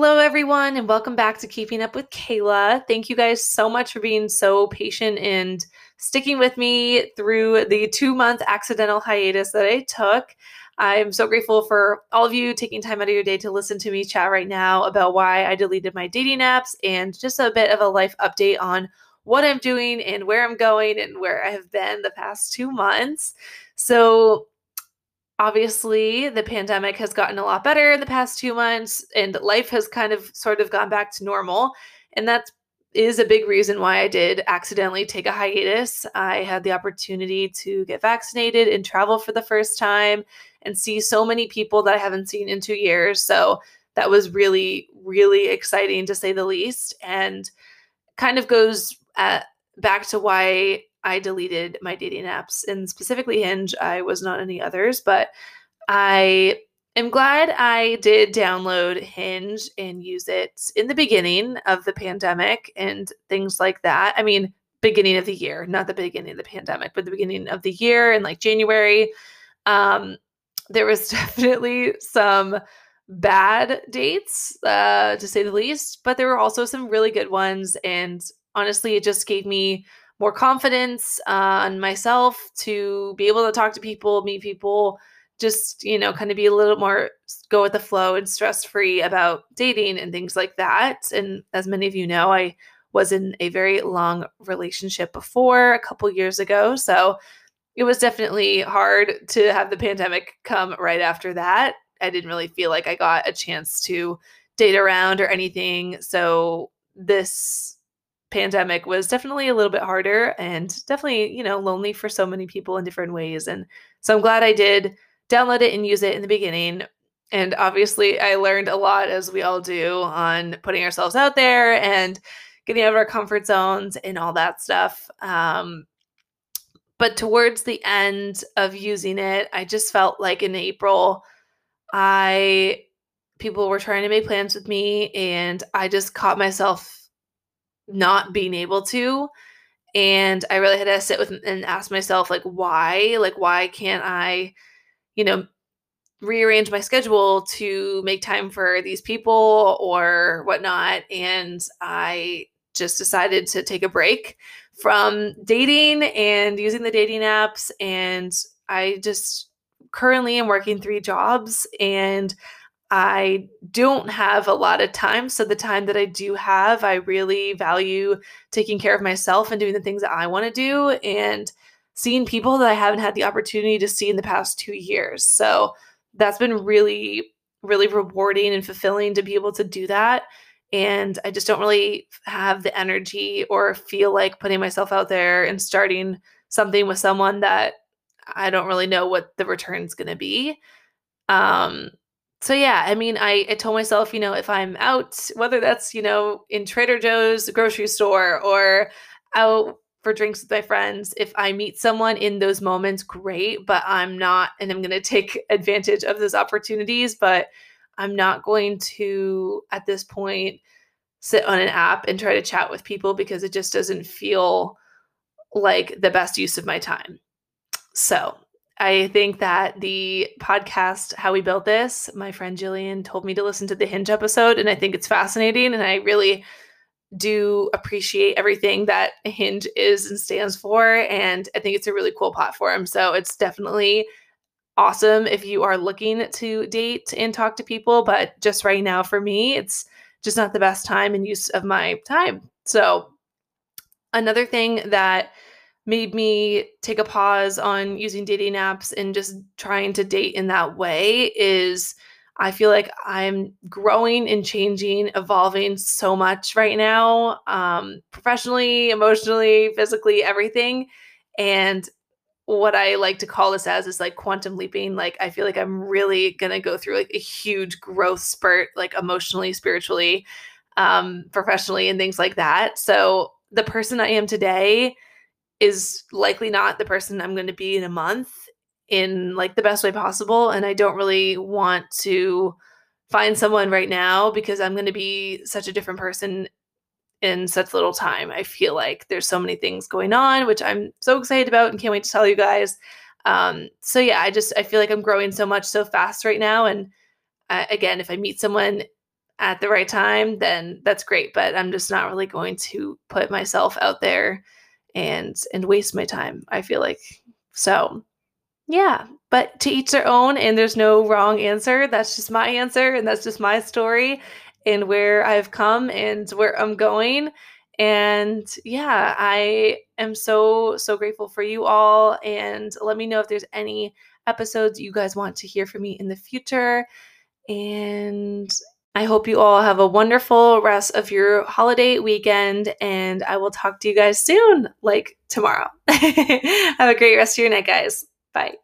Hello, everyone, and welcome back to Keeping Up with Kayla. Thank you guys so much for being so patient and sticking with me through the two month accidental hiatus that I took. I'm so grateful for all of you taking time out of your day to listen to me chat right now about why I deleted my dating apps and just a bit of a life update on what I'm doing and where I'm going and where I have been the past two months. So, obviously the pandemic has gotten a lot better in the past two months and life has kind of sort of gone back to normal and that is a big reason why i did accidentally take a hiatus. I had the opportunity to get vaccinated and travel for the first time and see so many people that i haven't seen in two years so that was really really exciting to say the least and kind of goes at, back to why I deleted my dating apps and specifically Hinge. I was not any others, but I am glad I did download Hinge and use it in the beginning of the pandemic and things like that. I mean, beginning of the year, not the beginning of the pandemic, but the beginning of the year in like January. Um, there was definitely some bad dates, uh, to say the least, but there were also some really good ones. And honestly, it just gave me more confidence on uh, myself to be able to talk to people, meet people, just, you know, kind of be a little more go with the flow and stress free about dating and things like that. And as many of you know, I was in a very long relationship before a couple years ago. So it was definitely hard to have the pandemic come right after that. I didn't really feel like I got a chance to date around or anything. So this pandemic was definitely a little bit harder and definitely, you know, lonely for so many people in different ways. And so I'm glad I did download it and use it in the beginning. And obviously, I learned a lot, as we all do, on putting ourselves out there and getting out of our comfort zones and all that stuff. Um, but towards the end of using it, I just felt like in April, I people were trying to make plans with me, and I just caught myself not being able to and i really had to sit with and ask myself like why? Like why can't i you know rearrange my schedule to make time for these people or whatnot? And i just decided to take a break from dating and using the dating apps and i just currently am working three jobs and I don't have a lot of time. So, the time that I do have, I really value taking care of myself and doing the things that I want to do and seeing people that I haven't had the opportunity to see in the past two years. So, that's been really, really rewarding and fulfilling to be able to do that. And I just don't really have the energy or feel like putting myself out there and starting something with someone that I don't really know what the return is going to be. Um, so yeah, I mean, I, I told myself, you know, if I'm out, whether that's, you know, in Trader Joe's grocery store or out for drinks with my friends, if I meet someone in those moments, great, but I'm not, and I'm going to take advantage of those opportunities, but I'm not going to, at this point, sit on an app and try to chat with people because it just doesn't feel like the best use of my time. So I think that the podcast, How We Built This, my friend Jillian told me to listen to the Hinge episode, and I think it's fascinating. And I really do appreciate everything that Hinge is and stands for. And I think it's a really cool platform. So it's definitely awesome if you are looking to date and talk to people. But just right now, for me, it's just not the best time and use of my time. So, another thing that made me take a pause on using dating apps and just trying to date in that way is I feel like I'm growing and changing, evolving so much right now, um, professionally, emotionally, physically, everything. And what I like to call this as is like quantum leaping. Like, I feel like I'm really going to go through like a huge growth spurt, like emotionally, spiritually, um, professionally, and things like that. So, the person I am today is likely not the person I'm going to be in a month in like the best way possible and I don't really want to find someone right now because I'm going to be such a different person in such little time. I feel like there's so many things going on which I'm so excited about and can't wait to tell you guys. Um so yeah, I just I feel like I'm growing so much so fast right now and uh, again, if I meet someone at the right time, then that's great. But I'm just not really going to put myself out there and and waste my time. I feel like so. Yeah, but to each their own, and there's no wrong answer. That's just my answer, and that's just my story, and where I've come and where I'm going. And yeah, I am so, so grateful for you all. And let me know if there's any episodes you guys want to hear from me in the future. And I hope you all have a wonderful rest of your holiday weekend. And I will talk to you guys soon, like tomorrow. have a great rest of your night, guys. Bye.